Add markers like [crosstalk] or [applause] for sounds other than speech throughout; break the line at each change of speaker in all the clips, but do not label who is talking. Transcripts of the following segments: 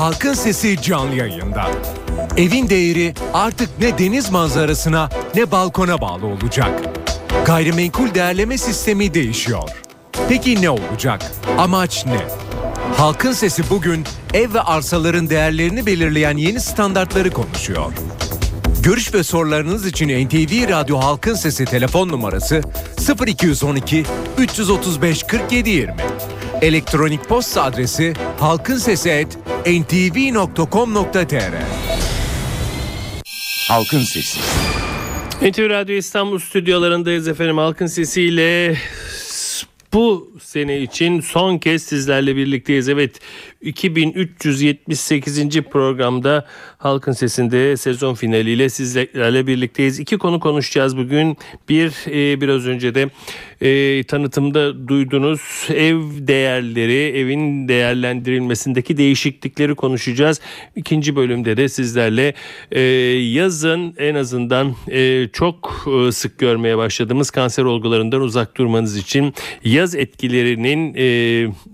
Halkın Sesi canlı yayında. Evin değeri artık ne deniz manzarasına ne balkona bağlı olacak. Gayrimenkul değerleme sistemi değişiyor. Peki ne olacak? Amaç ne? Halkın Sesi bugün ev ve arsaların değerlerini belirleyen yeni standartları konuşuyor. Görüş ve sorularınız için NTV Radyo Halkın Sesi telefon numarası 0212 335 47 20. Elektronik posta adresi halkinsesi@ntv.com.tr.
Halkın Sesi.
NTV Radyo İstanbul stüdyolarındayız efendim. Halkın sesiyle bu sene için son kez sizlerle birlikteyiz. Evet 2378. programda Halkın Sesi'nde sezon finaliyle sizlerle birlikteyiz. İki konu konuşacağız bugün. Bir e, biraz önce de e, tanıtımda duydunuz ev değerleri, evin değerlendirilmesindeki değişiklikleri konuşacağız. İkinci bölümde de sizlerle e, yazın en azından e, çok e, sık görmeye başladığımız kanser olgularından uzak durmanız için yaz etkilerinin e,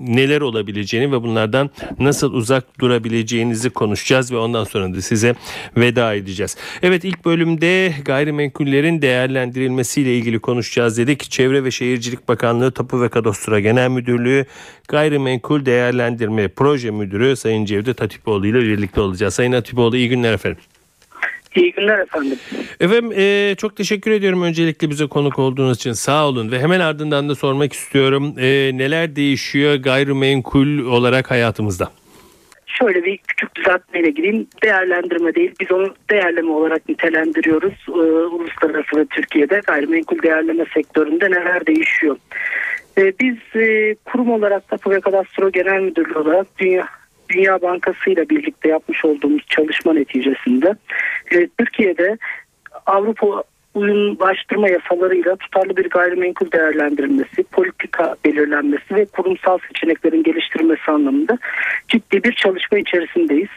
neler olabileceğini ve bunlardan nasıl uzak durabileceğinizi konuşacağız ve ondan sonra da size veda edeceğiz. Evet ilk bölümde gayrimenkullerin değerlendirilmesiyle ilgili konuşacağız dedik. Çevre ve Şehircilik Bakanlığı Tapu ve Kadastro Genel Müdürlüğü Gayrimenkul Değerlendirme Proje Müdürü Sayın Cevdet Hatipoğlu ile birlikte olacağız. Sayın Hatipoğlu iyi günler efendim.
İyi günler efendim.
Efendim e, çok teşekkür ediyorum öncelikle bize konuk olduğunuz için sağ olun ve hemen ardından da sormak istiyorum e, neler değişiyor gayrimenkul olarak hayatımızda?
Şöyle bir küçük düzeltmeyle gireyim. Değerlendirme değil biz onu değerleme olarak nitelendiriyoruz. Ee, ve Türkiye'de gayrimenkul değerleme sektöründe neler değişiyor. Ee, biz e, kurum olarak Tapu ve Kadastro Genel Müdürlüğü olarak Dünya Dünya Bankası ile birlikte yapmış olduğumuz çalışma neticesinde e, Türkiye'de Avrupa uyumlaştırma yasalarıyla tutarlı bir gayrimenkul değerlendirilmesi, politika belirlenmesi ve kurumsal seçeneklerin geliştirilmesi anlamında ciddi bir çalışma içerisindeyiz.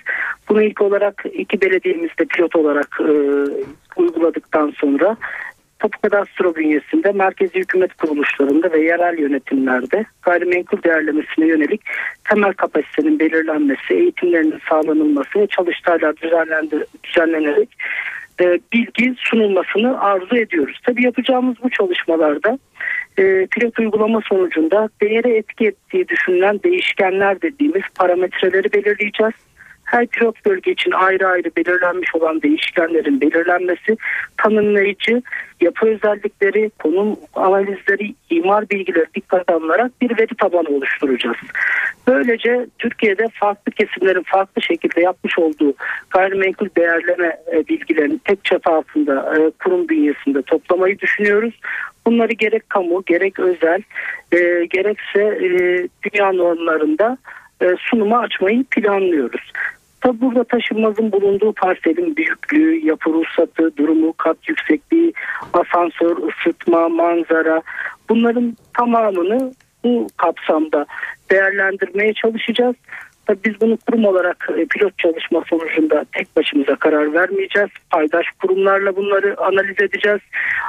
Bunu ilk olarak iki belediyemizde pilot olarak e, uyguladıktan sonra Tapu Kadastro bünyesinde merkezi hükümet kuruluşlarında ve yerel yönetimlerde gayrimenkul değerlemesine yönelik temel kapasitenin belirlenmesi, eğitimlerinin sağlanılması ve çalıştaylar düzenlenerek e, bilgi sunulmasını arzu ediyoruz. Tabii yapacağımız bu çalışmalarda e, pilot uygulama sonucunda değere etki ettiği düşünülen değişkenler dediğimiz parametreleri belirleyeceğiz her pilot bölge için ayrı ayrı belirlenmiş olan değişkenlerin belirlenmesi, tanımlayıcı, yapı özellikleri, konum analizleri, imar bilgileri dikkate alınarak bir veri tabanı oluşturacağız. Böylece Türkiye'de farklı kesimlerin farklı şekilde yapmış olduğu gayrimenkul değerleme e, bilgilerini tek çatı altında e, kurum bünyesinde toplamayı düşünüyoruz. Bunları gerek kamu gerek özel e, gerekse dünya normlarında sunuma açmayı planlıyoruz. Tabi burada taşınmazın bulunduğu parselin büyüklüğü, yapı ruhsatı, durumu, kat yüksekliği, asansör, ısıtma, manzara bunların tamamını bu kapsamda değerlendirmeye çalışacağız. Tabii biz bunu kurum olarak e, pilot çalışma sonucunda tek başımıza karar vermeyeceğiz. Paydaş kurumlarla bunları analiz edeceğiz.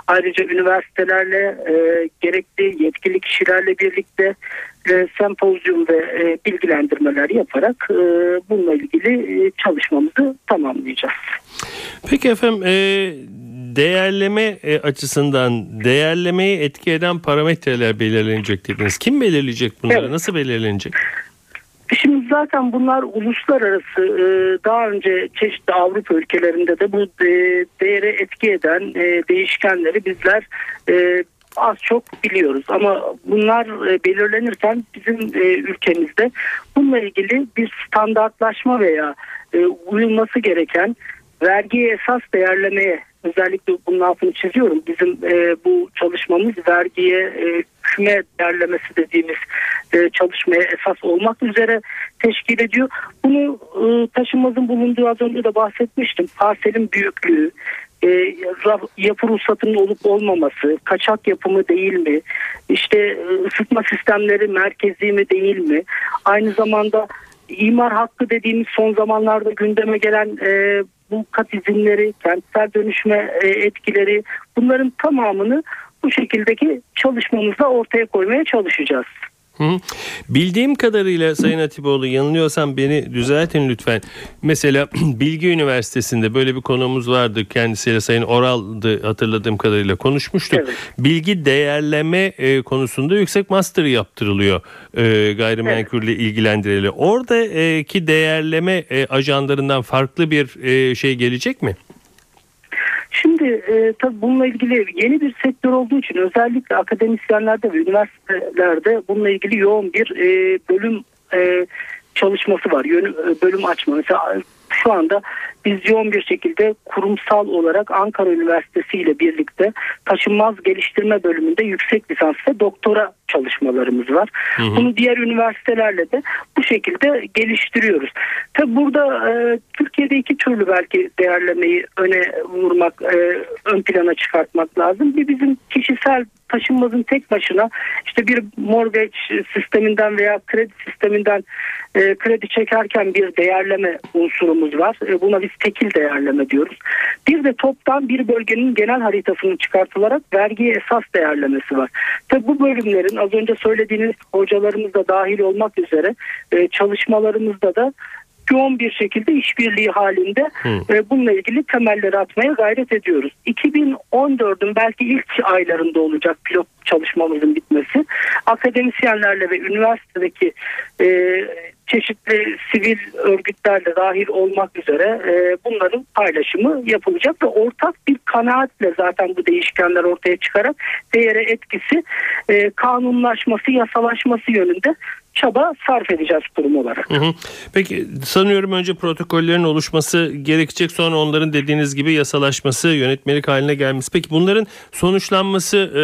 Ayrıca üniversitelerle e, gerekli yetkili kişilerle birlikte e, sempozyum ve e, bilgilendirmeler yaparak e, bununla ilgili e, çalışmamızı tamamlayacağız.
Peki efendim e, değerleme e, açısından değerlemeyi etki eden parametreler belirlenecek dediniz. Kim belirleyecek bunları? Evet. Nasıl belirlenecek?
Şimdi zaten bunlar uluslararası e, daha önce çeşitli Avrupa ülkelerinde de bu e, değere etki eden değişkenleri bizler az çok biliyoruz ama bunlar belirlenirken bizim ülkemizde bununla ilgili bir standartlaşma veya uyulması gereken vergiye esas değerlemeye özellikle bunun altını çiziyorum. Bizim e, bu çalışmamız vergiye e, küme değerlemesi dediğimiz e, çalışmaya esas olmak üzere teşkil ediyor. Bunu e, taşınmazın bulunduğu az önce de bahsetmiştim. Parselin büyüklüğü, e, yapı ruhsatının olup olmaması, kaçak yapımı değil mi, işte e, ısıtma sistemleri merkezi mi değil mi, aynı zamanda imar hakkı dediğimiz son zamanlarda gündeme gelen e, bu kat izinleri, kentsel dönüşme e, etkileri bunların tamamını bu şekildeki çalışmamızda ortaya koymaya çalışacağız.
Hı. Bildiğim kadarıyla Sayın Atipoğlu yanılıyorsam beni düzeltin lütfen. Mesela [clears throat] Bilgi Üniversitesi'nde böyle bir konumuz vardı. Kendisiyle Sayın Oral'dı hatırladığım kadarıyla konuşmuştuk.
Evet.
Bilgi değerleme e, konusunda yüksek master yaptırılıyor e, gayrimenkulle ilgilendireli. Oradaki değerleme e, ajanlarından farklı bir e, şey gelecek mi?
Şimdi e, tabii bununla ilgili yeni bir sektör olduğu için özellikle akademisyenlerde ve üniversitelerde bununla ilgili yoğun bir e, bölüm e, çalışması var. Yön, e, bölüm açma. Mesela şu anda biz yoğun bir şekilde kurumsal olarak Ankara Üniversitesi ile birlikte taşınmaz geliştirme bölümünde yüksek lisans ve doktora çalışmalarımız var.
Hı hı.
Bunu diğer üniversitelerle de bu şekilde geliştiriyoruz. Tabi burada e, Türkiye'de iki türlü belki değerlemeyi öne vurmak, e, ön plana çıkartmak lazım. Bir bizim kişisel taşınmazın tek başına işte bir mortgage sisteminden veya kredi sisteminden e, kredi çekerken bir değerleme unsurumuz var. E, buna biz tekil değerleme diyoruz. Bir de toptan bir bölgenin genel haritasının çıkartılarak vergiye esas değerlemesi var. Tabi bu bölümlerin az önce söylediğiniz hocalarımız da dahil olmak üzere e, çalışmalarımızda da yoğun bir şekilde işbirliği halinde
Hı.
e, bununla ilgili temelleri atmaya gayret ediyoruz. 2014'ün belki ilk aylarında olacak pilot çalışmamızın bitmesi. Akademisyenlerle ve üniversitedeki e, çeşitli sivil örgütlerle dahil olmak üzere e, bunların paylaşımı yapılacak ve ortak bir kanaatle zaten bu değişkenler ortaya çıkarak değere etkisi e, kanunlaşması, yasalaşması yönünde çaba sarf edeceğiz kurum olarak.
Hı hı. Peki sanıyorum önce protokollerin oluşması gerekecek sonra onların dediğiniz gibi yasalaşması yönetmelik haline gelmesi. Peki bunların sonuçlanması e,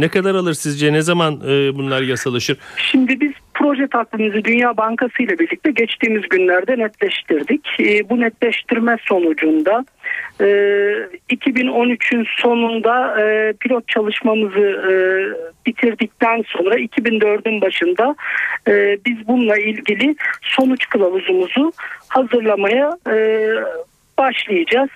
ne kadar alır sizce? Ne zaman e, bunlar yasalaşır?
Şimdi biz proje takvimimizi Dünya Bankası ile birlikte geçtiğimiz günlerde netleştirdik. E, bu netleştirme sonucunda e, 2013'ün sonunda e, pilot çalışmamızı e, bitirdikten sonra 2004'ün başında e, biz bununla ilgili sonuç kılavuzumuzu hazırlamaya başlayacağız.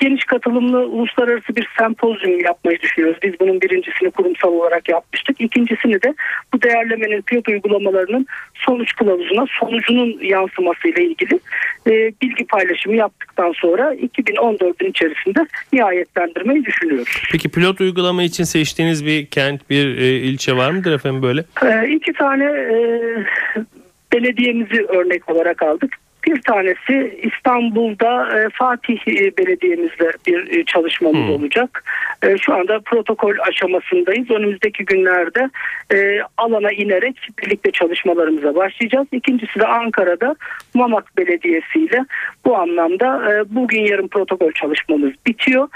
Geniş katılımlı uluslararası bir sempozyum yapmayı düşünüyoruz. Biz bunun birincisini kurumsal olarak yapmıştık. İkincisini de bu değerlemenin pilot uygulamalarının sonuç kılavuzuna sonucunun yansımasıyla ilgili e, bilgi paylaşımı yaptıktan sonra 2014'ün içerisinde nihayetlendirmeyi düşünüyoruz.
Peki pilot uygulama için seçtiğiniz bir kent, bir e, ilçe var mıdır efendim böyle?
E, iki tane e, belediyemizi örnek olarak aldık. Bir tanesi İstanbul'da e, Fatih e, Belediye'mizle bir e, çalışmamız
Hmm.
olacak. Şu anda protokol aşamasındayız. Önümüzdeki günlerde alana inerek birlikte çalışmalarımıza başlayacağız. İkincisi de Ankara'da Mamak Belediyesi ile bu anlamda bugün yarın protokol çalışmamız bitiyor.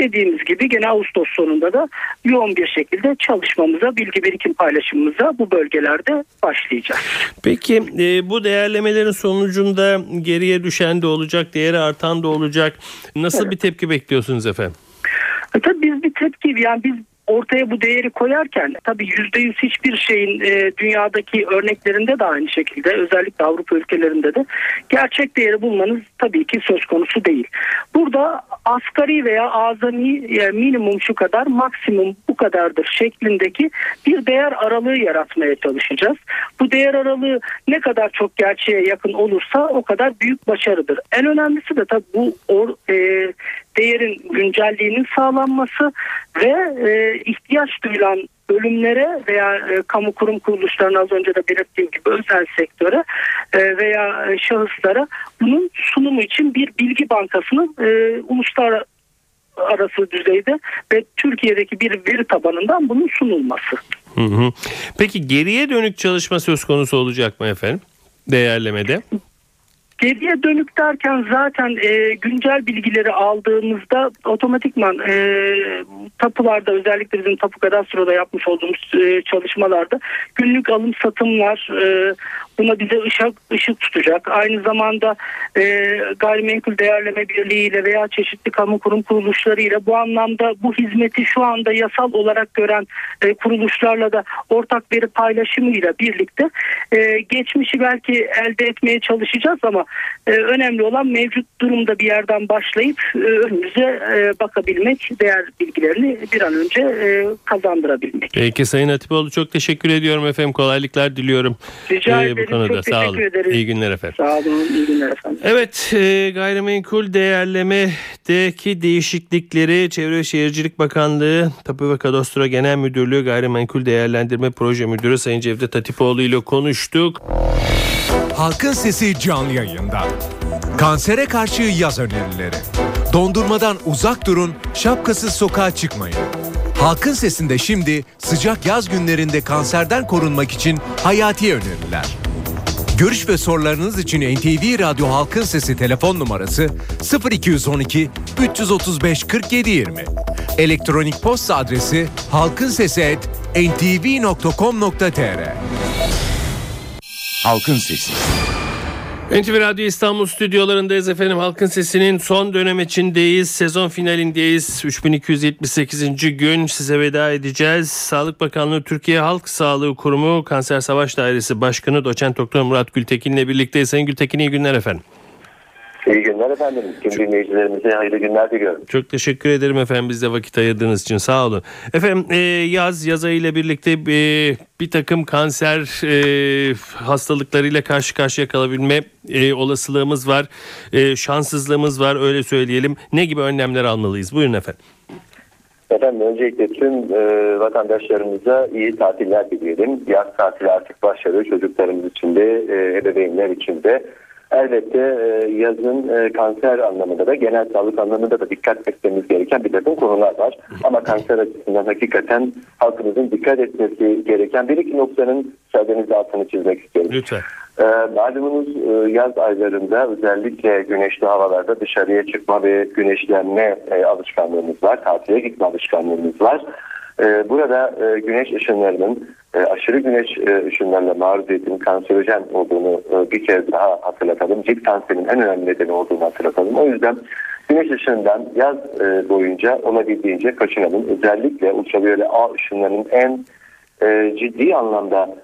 Dediğimiz gibi gene Ağustos sonunda da yoğun bir şekilde çalışmamıza, bilgi birikim paylaşımımıza bu bölgelerde başlayacağız.
Peki bu değerlemelerin sonucunda geriye düşen de olacak, değeri artan da olacak. Nasıl
Evet.
bir tepki bekliyorsunuz efendim?
E, tabii biz bir tepki yani biz ortaya bu değeri koyarken tabii yüzde yüz hiçbir şeyin e, dünyadaki örneklerinde de aynı şekilde özellikle Avrupa ülkelerinde de gerçek değeri bulmanız tabii ki söz konusu değil. Burada asgari veya azami yani minimum şu kadar maksimum bu kadardır şeklindeki bir değer aralığı yaratmaya çalışacağız. Bu değer aralığı ne kadar çok gerçeğe yakın olursa o kadar büyük başarıdır. En önemlisi de tabii bu or, e, değerin güncelliğinin sağlanması ve e, ihtiyaç duyulan bölümlere veya e, kamu kurum kuruluşlarına az önce de belirttiğim gibi özel sektöre e, veya e, şahıslara bunun sunumu için bir bilgi bankasının e, uluslararası arası düzeyde ve Türkiye'deki bir veri tabanından bunun sunulması.
Hı hı. Peki geriye dönük çalışma söz konusu olacak mı efendim? Değerlemede.
Geriye dönük derken zaten e, güncel bilgileri aldığımızda otomatikman e, tapularda özellikle bizim tapu kadastroda yapmış olduğumuz e, çalışmalarda günlük alım satımlar e, buna bize ışık, ışık tutacak. Aynı zamanda e, gayrimenkul değerleme birliğiyle veya çeşitli kamu kurum kuruluşlarıyla bu anlamda bu hizmeti şu anda yasal olarak gören e, kuruluşlarla da ortak veri paylaşımıyla birlikte e, geçmişi belki elde etmeye çalışacağız ama e, önemli olan mevcut durumda bir yerden başlayıp e, önümüze e, bakabilmek, değer bilgilerini bir an önce e, kazandırabilmek.
Peki Sayın Hatipoğlu çok teşekkür ediyorum efendim. Kolaylıklar diliyorum.
Rica
Ee,
ederim.
bu konuda.
Çok
Sağ
teşekkür
olun.
ederiz.
İyi günler efendim.
Sağ olun. İyi günler efendim.
Evet e, gayrimenkul değerlemedeki değişiklikleri Çevre Şehircilik Bakanlığı Tapu ve Kadastro Genel Müdürlüğü Gayrimenkul Değerlendirme Proje Müdürü Sayın Cevdet Hatipoğlu ile konuştuk.
Halkın Sesi canlı yayında. Kansere karşı yaz önerileri. Dondurmadan uzak durun, şapkasız sokağa çıkmayın. Halkın Sesi'nde şimdi sıcak yaz günlerinde kanserden korunmak için hayati öneriler. Görüş ve sorularınız için NTV Radyo Halkın Sesi telefon numarası 0212 335 47 20. Elektronik posta adresi halkinsesi@ntv.com.tr.
Halkın Sesi.
NTV Radyo İstanbul stüdyolarındayız efendim. Halkın Sesi'nin son dönem içindeyiz. Sezon finalindeyiz. 3278. gün size veda edeceğiz. Sağlık Bakanlığı Türkiye Halk Sağlığı Kurumu Kanser Savaş Dairesi Başkanı Doçent Doktor Murat Gültekin ile birlikteyiz. Sayın Gültekin iyi günler efendim.
İyi günler efendim. Tüm dinleyicilerimize hayırlı günler diliyorum.
Çok teşekkür ederim efendim bize vakit ayırdığınız için sağ olun. Efendim e, yaz yaz ayıyla birlikte e, bir takım kanser e, hastalıklarıyla karşı karşıya kalabilme e, olasılığımız var. E, şanssızlığımız var öyle söyleyelim. Ne gibi önlemler almalıyız? Buyurun efendim.
Efendim öncelikle tüm e, vatandaşlarımıza iyi tatiller dileyelim. Yaz tatili artık başladı. Çocuklarımız için de e, ebeveynler için de. Elbette e, yazın e, kanser anlamında da genel sağlık anlamında da dikkat etmemiz gereken bir takım konular var. Ama kanser açısından hakikaten halkımızın dikkat etmesi gereken bir iki noktanın müsaadenizle altını çizmek istiyorum.
Lütfen.
Ee, malumunuz e, yaz aylarında özellikle güneşli havalarda dışarıya çıkma ve güneşlenme e, alışkanlığımız var. Tatile gitme alışkanlığımız var. Ee, Burada e, güneş ışınlarının e, aşırı güneş e, ışınlarına maruz edildiğinin kanserojen olduğunu bir kez daha hatırlatalım. Cilt kanserinin en önemli nedeni olduğunu hatırlatalım. O yüzden güneş ışığından yaz boyunca olabildiğince kaçınalım. Özellikle ultraviyole A ışınlarının en ciddi anlamda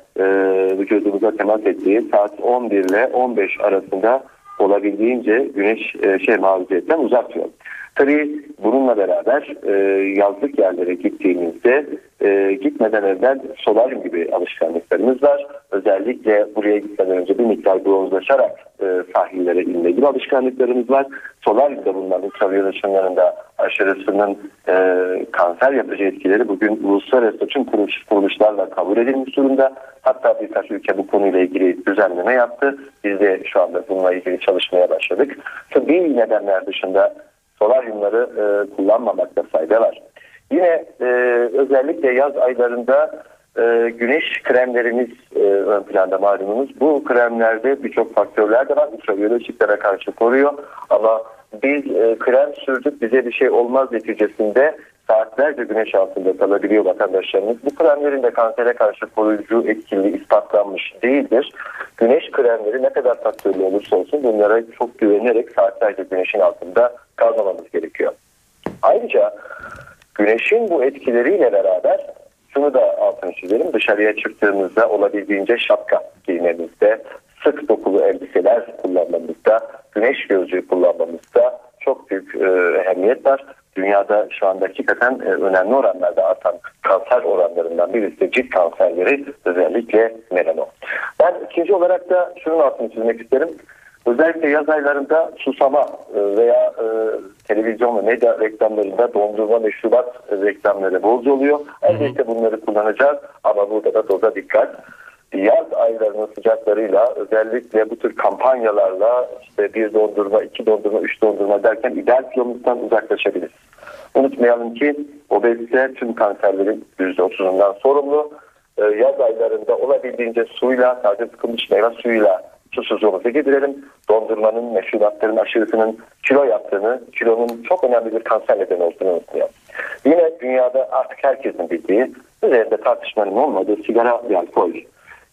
vücudumuza temas ettiği saat 11 ile 15 arasında olabildiğince güneş şey maruziyetten uzak tutalım. Tabii bununla beraber e, yazlık yerlere gittiğimizde e, gitmeden evvel solaryum gibi alışkanlıklarımız var. Özellikle buraya gitmeden önce bir miktar bronzlaşarak e, sahillere inme gibi alışkanlıklarımız var. Solaryumda bulunan ultraviyole ışınlarında aşırısının e, kanser yapıcı etkileri bugün uluslararası tüm kuruluş, kuruluşlarla kabul edilmiş durumda. Hatta birkaç ülke bu konuyla ilgili düzenleme yaptı. Biz de şu anda bununla ilgili çalışmaya başladık. Tıbbi nedenler dışında solaryumları e, kullanmamakta fayda var. Yine e, özellikle yaz aylarında e, güneş kremlerimiz e, ön planda malumunuz. Bu kremlerde birçok faktörler de var. Ultraviyole ışıklara karşı koruyor. Ama biz e, krem sürdük bize bir şey olmaz neticesinde saatlerce güneş altında kalabiliyor vatandaşlarımız. Bu kremlerin de kansere karşı koruyucu etkili ispatlanmış değildir. Güneş kremleri ne kadar faktörlü olursa olsun bunlara çok güvenerek saatlerce güneşin altında kalmamamız gerekiyor. Ayrıca güneşin bu etkileriyle beraber şunu da altını çizelim. Dışarıya çıktığımızda olabildiğince şapka giymemizde, sık dokulu elbiseler kullanmamızda, güneş gözlüğü kullanmamızda çok büyük e, ehemmiyet var. Dünyada şu anda hakikaten e, önemli oranlarda artan kanser oranlarından birisi de cilt kanserleri özellikle melanom. Ben ikinci olarak da şunun altını çizmek isterim. Özellikle yaz aylarında susama e, veya e, televizyon ve medya reklamlarında dondurma meşrubat reklamları bolca oluyor. Elbette bunları kullanacağız ama burada da doza dikkat. Yaz aylarının sıcaklarıyla özellikle bu tür kampanyalarla işte bir dondurma, iki dondurma, üç dondurma derken ideal kilomuzdan uzaklaşabiliriz. Unutmayalım ki obezite tüm kanserlerin %30'undan sorumlu. Ee, yaz aylarında olabildiğince suyla, taze sıkılmış meyve suyuyla susuzluğumuzu giderelim. Dondurmanın, meşrubatların aşırısının kilo yaptığını, kilonun çok önemli bir kanser nedeni olduğunu unutmayalım. Yine dünyada artık herkesin bildiği, üzerinde tartışmanın olmadığı sigara ve alkol.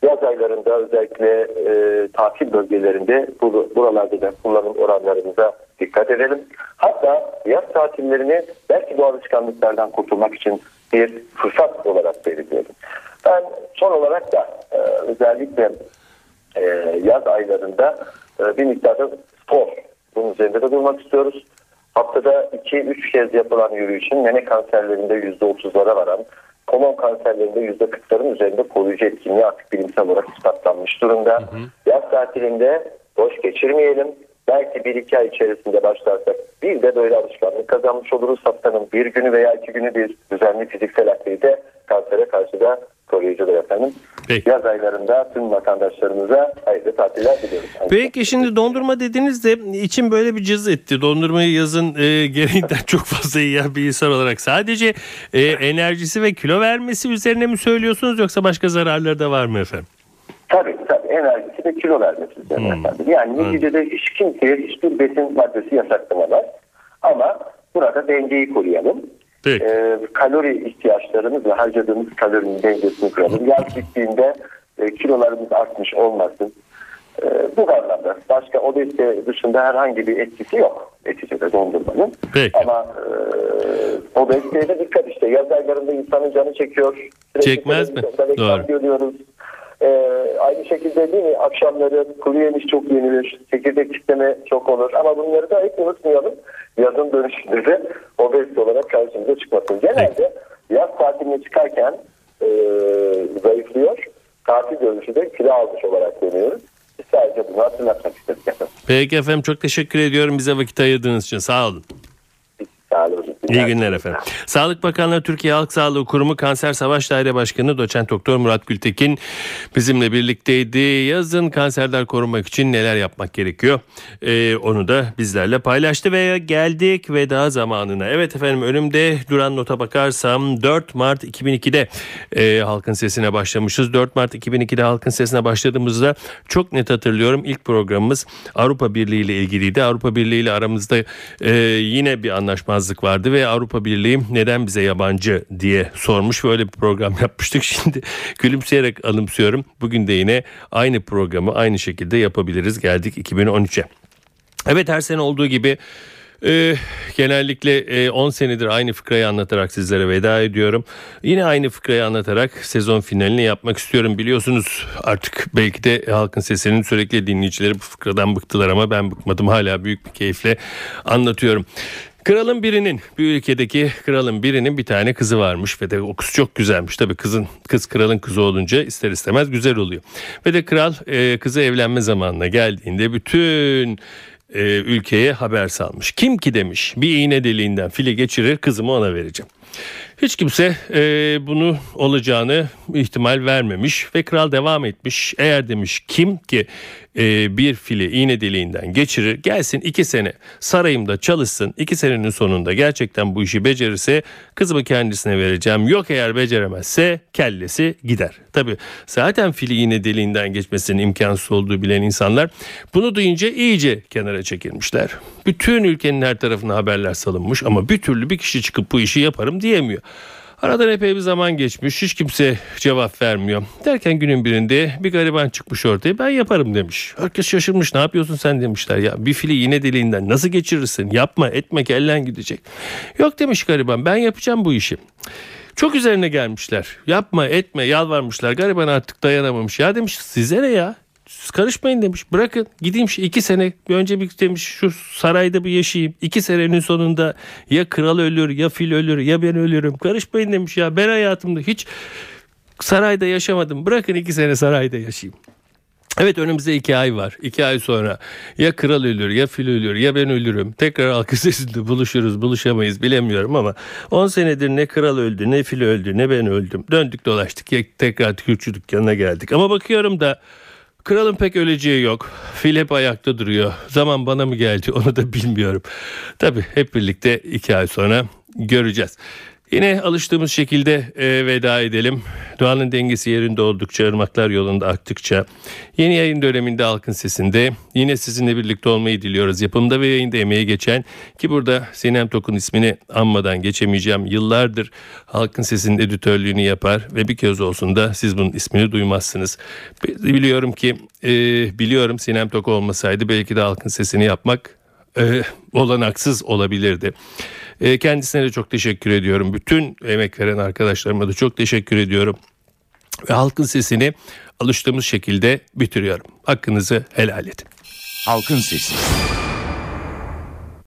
Yaz aylarında özellikle e, tatil bölgelerinde bu, buralarda da kullanım oranlarımıza dikkat edelim. Hatta yaz tatillerini belki bu alışkanlıklardan kurtulmak için bir fırsat olarak belirliyorum. Ben son olarak da e, özellikle e, yaz aylarında e, bir miktarda spor. Bunun üzerinde de durmak istiyoruz. Haftada 2-3 kez yapılan yürüyüşün meme kanserlerinde %30'lara varan, kolon kanserlerinde %40'ların üzerinde koruyucu etkinliği artık bilimsel olarak ispatlanmış durumda. Hı hı. Yaz tatilinde boş geçirmeyelim. Belki bir iki ay içerisinde başlarsak bir de böyle alışkanlık kazanmış oluruz. Haftanın bir günü veya iki günü bir düzenli fiziksel aktivite kansere karşı da koruyucudur efendim. Peki. Yaz aylarında tüm vatandaşlarımıza hayırlı tatiller diliyoruz.
Peki şimdi dondurma dediniz de için böyle bir cız etti. Dondurmayı yazın e, [laughs] gereğinden çok fazla yiyen bir insan olarak. Sadece e, enerjisi ve kilo vermesi üzerine mi söylüyorsunuz yoksa başka zararları da var mı efendim?
Tabii tabii enerjisi ve kilo vermesi üzerine hmm. efendim. Yani neticede hiç kimseye hiçbir besin maddesi yasaklamaz. Ama burada dengeyi koruyalım. Peki. E, kalori ihtiyaçlarımız harcadığımız kalorinin dengesini kuralım. Yaz bittiğinde e, kilolarımız artmış olmasın. E, bu anlamda başka obezite dışında herhangi bir etkisi yok neticede dondurmanın. Peki. Ama e, obeziteye de dikkat işte yaz aylarında insanın canı çekiyor.
Çekmez mi?
Doğru. Görüyoruz. Ee, aynı şekilde değil mi akşamları kuru yemiş çok yenilir, çekirdek kitleme çok olur ama bunları da hiç unutmayalım. Yazın dönüşünde de obezite olarak karşımıza çıkmasın. Genelde yaz tatiline çıkarken e, zayıflıyor, tatil dönüşü de kilo almış olarak dönüyoruz. Sadece bunu hatırlatmak istedik efendim.
Peki efendim çok teşekkür ediyorum bize vakit ayırdığınız için sağ olun.
Olun.
İyi günler efendim. Sağlık Bakanlığı Türkiye Halk Sağlığı Kurumu Kanser Savaş Daire Başkanı Doçent Doktor Murat Gültekin bizimle birlikteydi. Yazın kanserden korunmak için neler yapmak gerekiyor? Ee, onu da bizlerle paylaştı ve geldik veda zamanına. Evet efendim önümde duran nota bakarsam 4 Mart 2002'de e, Halkın Sesi'ne başlamışız. 4 Mart 2002'de Halkın Sesi'ne başladığımızda çok net hatırlıyorum. İlk programımız Avrupa Birliği ile ilgiliydi. Avrupa Birliği ile aramızda e, yine bir anlaşmazlık vardı ve Avrupa Birliği neden bize yabancı diye sormuş. Böyle bir program [laughs] yapmıştık. Şimdi gülümseyerek anımsıyorum. Bugün de yine aynı programı aynı şekilde yapabiliriz. Geldik 2013'e. Evet her sene olduğu gibi ee, genellikle 10 e, senedir aynı fıkrayı anlatarak sizlere veda ediyorum. Yine aynı fıkrayı anlatarak sezon finalini yapmak istiyorum. Biliyorsunuz artık belki de halkın sesinin sürekli dinleyicileri bu fıkradan bıktılar ama ben bıkmadım. Hala büyük bir keyifle anlatıyorum. Kralın birinin bir ülkedeki kralın birinin bir tane kızı varmış ve de o kız çok güzelmiş. Tabii kızın kız kralın kızı olunca ister istemez güzel oluyor. Ve de kral e, kızı evlenme zamanına geldiğinde bütün e, ülkeye haber salmış. Kim ki demiş bir iğne deliğinden fili geçirir kızımı ona vereceğim. Hiç kimse e, bunu olacağını ihtimal vermemiş ve kral devam etmiş. Eğer demiş kim ki e, bir fili iğne deliğinden geçirir gelsin iki sene sarayımda çalışsın iki senenin sonunda gerçekten bu işi becerirse kızımı kendisine vereceğim. Yok eğer beceremezse kellesi gider. Tabi zaten fili iğne deliğinden geçmesinin imkansız olduğu bilen insanlar bunu duyunca iyice kenara çekilmişler. Bütün ülkenin her tarafına haberler salınmış ama bir türlü bir kişi çıkıp bu işi yaparım diyemiyor. Aradan epey bir zaman geçmiş. Hiç kimse cevap vermiyor. Derken günün birinde bir gariban çıkmış ortaya. Ben yaparım demiş. Herkes şaşırmış. Ne yapıyorsun sen demişler. Ya bir fili iğne deliğinden nasıl geçirirsin? Yapma etme kellen gidecek. Yok demiş gariban ben yapacağım bu işi. Çok üzerine gelmişler. Yapma etme yalvarmışlar. Gariban artık dayanamamış. Ya demiş size ne ya? Siz karışmayın demiş. Bırakın gideyim şu iki sene önce bir demiş şu sarayda bir yaşayayım. İki senenin sonunda ya kral ölür ya fil ölür ya ben ölürüm. Karışmayın demiş ya ben hayatımda hiç sarayda yaşamadım. Bırakın iki sene sarayda yaşayayım. Evet önümüzde iki ay var. İki ay sonra ya kral ölür ya fil ölür ya ben ölürüm. Tekrar halkı [laughs] sesinde buluşuruz buluşamayız bilemiyorum ama 10 senedir ne kral öldü ne fil öldü ne ben öldüm. Döndük dolaştık ya tekrar tükürçü dükkanına geldik. Ama bakıyorum da Kralın pek öleceği yok. Fil ayakta duruyor. Zaman bana mı geldi onu da [laughs] bilmiyorum. Tabii hep birlikte iki ay sonra göreceğiz. Yine alıştığımız şekilde e, veda edelim. Doğanın dengesi yerinde oldukça, ırmaklar yolunda aktıkça. Yeni yayın döneminde Halkın Sesi'nde yine sizinle birlikte olmayı diliyoruz. Yapımda ve yayında emeği geçen ki burada Sinem Tok'un ismini anmadan geçemeyeceğim. Yıllardır Halkın Sesi'nin editörlüğünü yapar ve bir kez olsun da siz bunun ismini duymazsınız. Biliyorum ki, e, biliyorum Sinem Tok olmasaydı belki de Halkın Sesi'ni yapmak e, olanaksız olabilirdi. E, kendisine de çok teşekkür ediyorum. Bütün emek veren arkadaşlarıma da çok teşekkür ediyorum. Ve halkın sesini alıştığımız şekilde bitiriyorum. Hakkınızı helal edin.
Halkın Sesi.